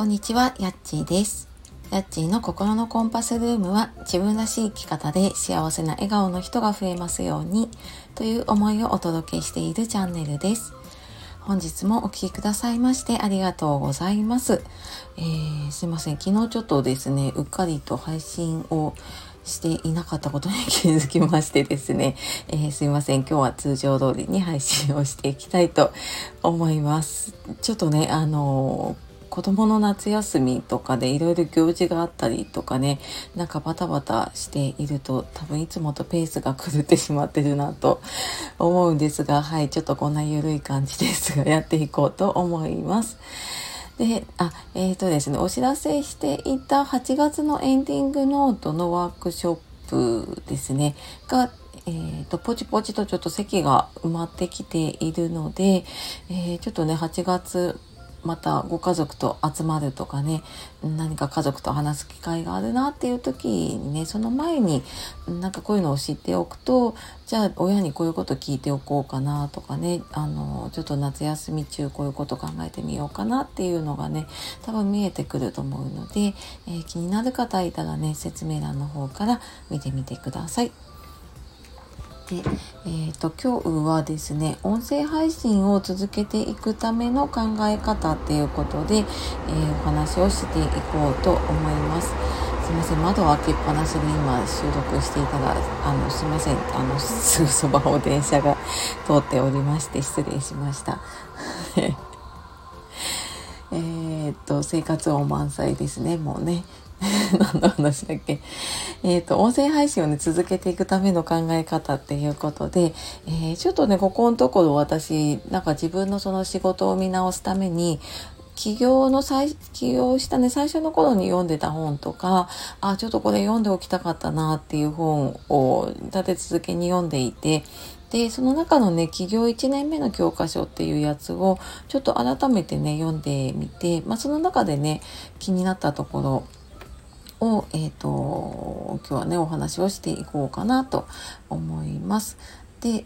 こんにちは、やっちーです。やっちーの心のコンパスルームは自分らしい生き方で幸せな笑顔の人が増えますようにという思いをお届けしているチャンネルです。本日もお聴きくださいましてありがとうございます。えー、すいません。昨日ちょっとですね、うっかりと配信をしていなかったことに気づきましてですね、えー、すいません。今日は通常通りに配信をしていきたいと思います。ちょっとね、あの子供の夏休みとかでいろいろ行事があったりとかねなんかバタバタしていると多分いつもとペースが狂ってしまってるなと思うんですがはいちょっとこんな緩い感じですがやっていこうと思います。で、あ、えっ、ー、とですね、お知らせしていた8月のエンディングノートのワークショップですね、が、えーと、ポチポチとちょっと席が埋まってきているので、えー、ちょっとね8月またご家族と集まるとかね何か家族と話す機会があるなっていう時にねその前になんかこういうのを知っておくとじゃあ親にこういうこと聞いておこうかなとかねあのちょっと夏休み中こういうこと考えてみようかなっていうのがね多分見えてくると思うので、えー、気になる方いたらね説明欄の方から見てみてください。で、えーと、今日はですね音声配信を続けていくための考え方っていうことで、えー、お話をしていこうと思います。すいません窓を開けっぱなしで今収録していたらあのすいませんあのすぐそばを電車が通っておりまして失礼しました。えっと生活音満載ですねもうね。何の話だっけ？えっ、ー、と、音声配信をね、続けていくための考え方っていうことで、えー、ちょっとね、ここのところ私、なんか自分のその仕事を見直すために、起業の最、起業したね、最初の頃に読んでた本とか、あ、ちょっとこれ読んでおきたかったなっていう本を立て続けに読んでいて、で、その中のね、起業1年目の教科書っていうやつを、ちょっと改めてね、読んでみて、まあ、その中でね、気になったところ、を、え、ー、と、今日はね、お話をしていこうかなと思います。で、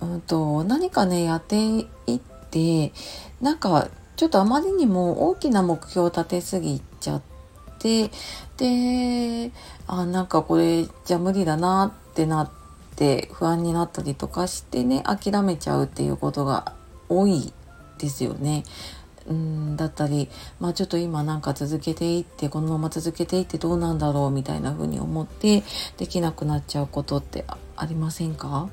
うんと、何かね、やっていって、なんか、ちょっとあまりにも大きな目標を立てすぎちゃって、で、あ、なんかこれじゃ無理だなってなって不安になったりとかしてね、諦めちゃうっていうことが多いですよね。うんだったり、まあ、ちょっと今なんか続けていってこのまま続けていってどうなんだろうみたいな風に思ってできなくなっちゃうことってありませんか？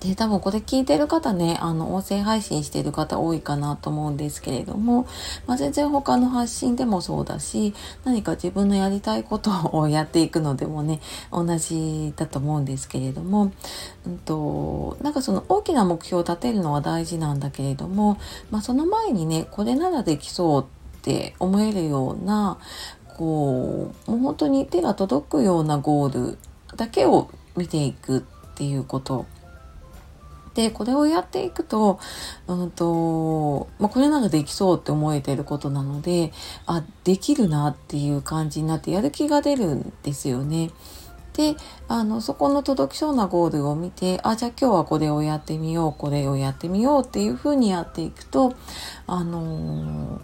で、多分これ聞いてる方ね、あの、音声配信してる方多いかなと思うんですけれども、まあ、全然他の発信でもそうだし、何か自分のやりたいことを やっていくのでもね、同じだと思うんですけれども、うんと、なんかその大きな目標を立てるのは大事なんだけれども、まあ、その前にね、これならできそうって思えるような、こう、もう本当に手が届くようなゴールだけを見ていくっていうことで、これをやっていくと、うんと、まあ、これならできそうって思えてることなので、あ、できるなっていう感じになってやる気が出るんですよね。で、あの、そこの届きそうなゴールを見て、あ、じゃあ今日はこれをやってみよう、これをやってみようっていうふうにやっていくと、あのー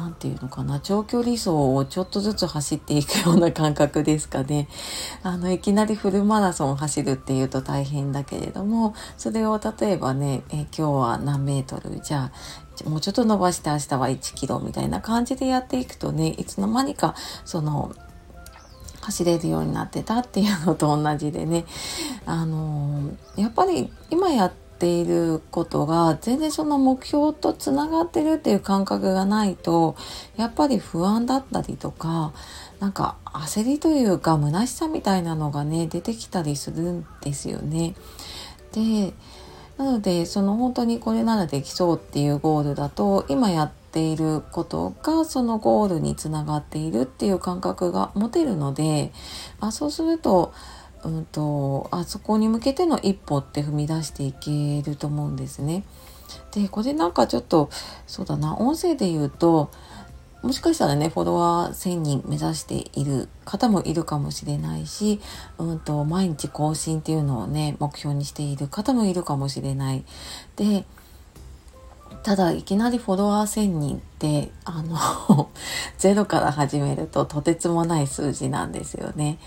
何て言うのかな長距離走をちょっとずつ走っていくような感覚ですかね。あのいきなりフルマラソン走るっていうと大変だけれどもそれを例えばねえ今日は何メートルじゃあもうちょっと伸ばして明日は1キロみたいな感じでやっていくとねいつの間にかその走れるようになってたっていうのと同じでねあのやっぱり今やってていることが全然その目標とつながってるっていう感覚がないとやっぱり不安だったりとかなんか焦りというか虚しさみたいなのがね出てきたりするんですよね。でなのでその本当にこれならできそうっていうゴールだと今やっていることがそのゴールにつながっているっていう感覚が持てるのであそうするとうんと、あそこに向けての一歩って踏み出していけると思うんですね。でこれなんかちょっとそうだな音声で言うともしかしたらねフォロワー1000人目指している方もいるかもしれないし、うんと、毎日更新っていうのをね目標にしている方もいるかもしれない。でただいきなりフォロワー1000人ってあの ゼロから始めるととてつもない数字なんですよね。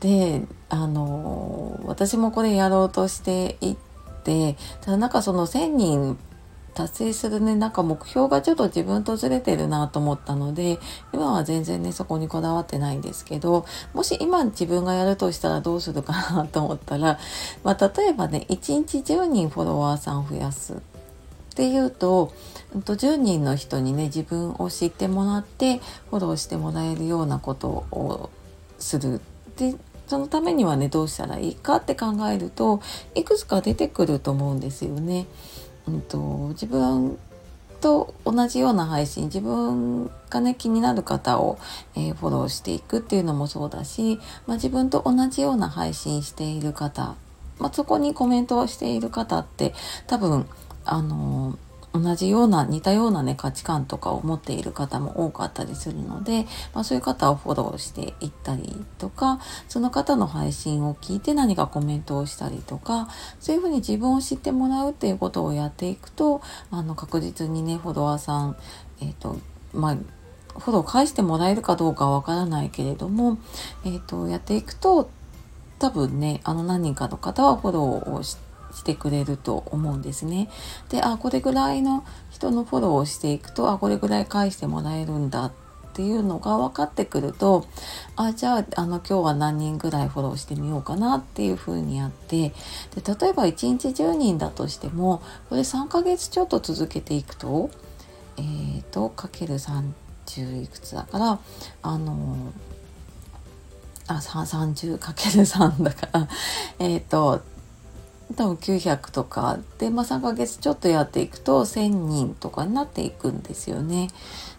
であの私もこれやろうとしていってただなんかその1,000人達成するねなんか目標がちょっと自分とずれてるなと思ったので今は全然ねそこにこだわってないんですけどもし今自分がやるとしたらどうするかなと思ったら、まあ、例えばね1日10人フォロワーさん増やすっていうと10人の人にね自分を知ってもらってフォローしてもらえるようなことをするでそのためにはねどうしたらいいかって考えるといくつか出てくると思うんですよね。うんと、自分と同じような配信自分がね気になる方を、えー、フォローしていくっていうのもそうだし、まあ、自分と同じような配信している方、まあ、そこにコメントをしている方って多分あの同じような似たようなね価値観とかを持っている方も多かったりするので、まあ、そういう方をフォローしていったりとかその方の配信を聞いて何かコメントをしたりとかそういうふうに自分を知ってもらうっていうことをやっていくとあの確実にねフォロワーさんえっ、ー、とまあフォロー返してもらえるかどうかはわからないけれども、えー、とやっていくと多分ねあの何人かの方はフォローをしてしてくれると思うんですね。で、あ、これぐらいの人のフォローをしていくと、あ、これぐらい返してもらえるんだっていうのが分かってくると、あ、じゃあ、あの、今日は何人ぐらいフォローしてみようかなっていうふうにやって、で例えば1日10人だとしても、これ3ヶ月ちょっと続けていくと、えっ、ー、と、かける30いくつだから、あのあ、30×3 だから、えっ、ー、と、多分900とかで、まあ、3ヶ月ちょっとやっていくと1000人とかになっていくんですよね。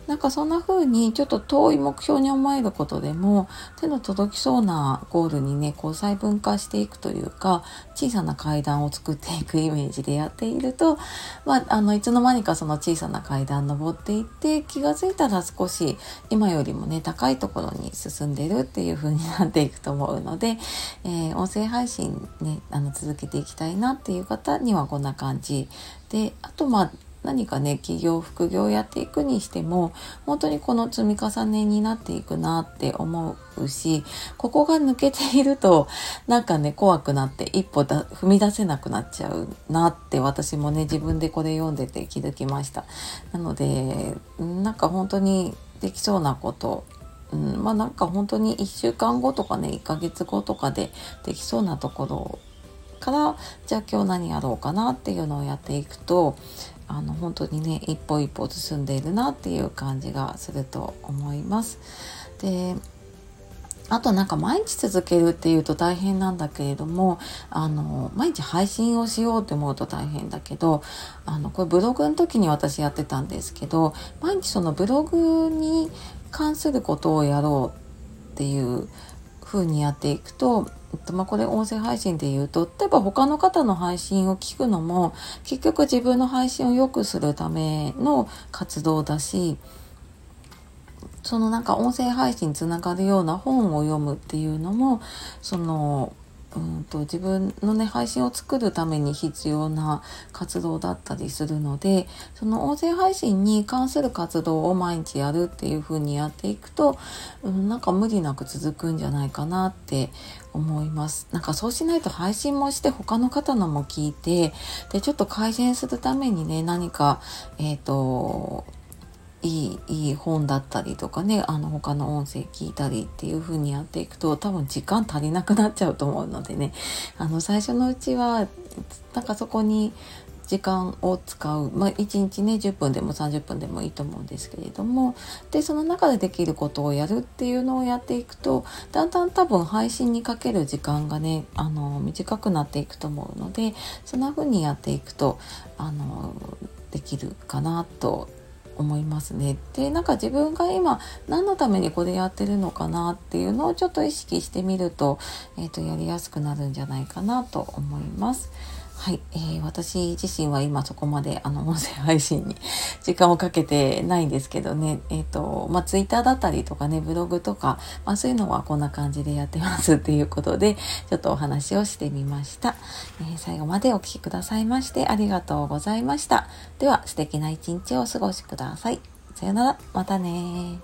なんかそんな風にちょっと遠い目標に思えることでも手の届きそうなゴールにねこう細分化していくというか小さな階段を作っていくイメージでやっていると、まあ、あのいつの間にかその小さな階段登っていって気が付いたら少し今よりもね高いところに進んでるっていう風になっていくと思うので、えー、音声配信ねあの続けていきたいなっていう方にはこんな感じ。であとまあ何かね起業副業やっていくにしても本当にこの積み重ねになっていくなって思うしここが抜けているとなんかね怖くなって一歩だ踏み出せなくなっちゃうなって私もね自分でこれ読んでて気づきました。なのでなんか本当にできそうなことうん、まあなんか本当に1週間後とかね1ヶ月後とかでできそうなところからじゃあ今日何やろうかなっていうのをやっていくとあの本当にね一歩一歩進んでいるなっていう感じがすると思います。であとなんか毎日続けるっていうと大変なんだけれどもあの毎日配信をしようって思うと大変だけどあのこれブログの時に私やってたんですけど毎日そのブログに関することをやろうっていう風にやっていくとえっとまあ、これ音声配信で言うと例えば他の方の配信を聞くのも結局自分の配信を良くするための活動だしそのなんか音声配信につながるような本を読むっていうのもそのうんと自分のね配信を作るために必要な活動だったりするのでその音声配信に関する活動を毎日やるっていう風にやっていくと、うん、なんか無理なく続くんじゃないかなって思います。なんかそうしないと配信もして他の方のも聞いてでちょっと改善するためにね何かえっ、ー、といいいい本だったりとかねあの他の音声聞いたりっていう風にやっていくと多分時間足りなくなっちゃうと思うのでね。あの最初のうちはなんかそこに時間を使う、まあ、1日ね10分でも30分でもいいと思うんですけれどもでその中でできることをやるっていうのをやっていくとだんだん多分配信にかける時間がねあの短くなっていくと思うのでそんな風にやっていくとあのできるかなと思いますね。でなんか自分が今何のためにこれやってるのかなっていうのをちょっと意識してみると,、えーと、やりやすくなるんじゃないかなと思います。はい、えー、私自身は今そこまであの音声配信に時間をかけてないんですけどね、えっ、ー、と、まあ、ツイッターだったりとかね、ブログとか、まあ、そういうのはこんな感じでやってますっていうことで、ちょっとお話をしてみました。えー、最後までお聴きくださいましてありがとうございました。では、素敵な一日をお過ごしください。さよなら、またね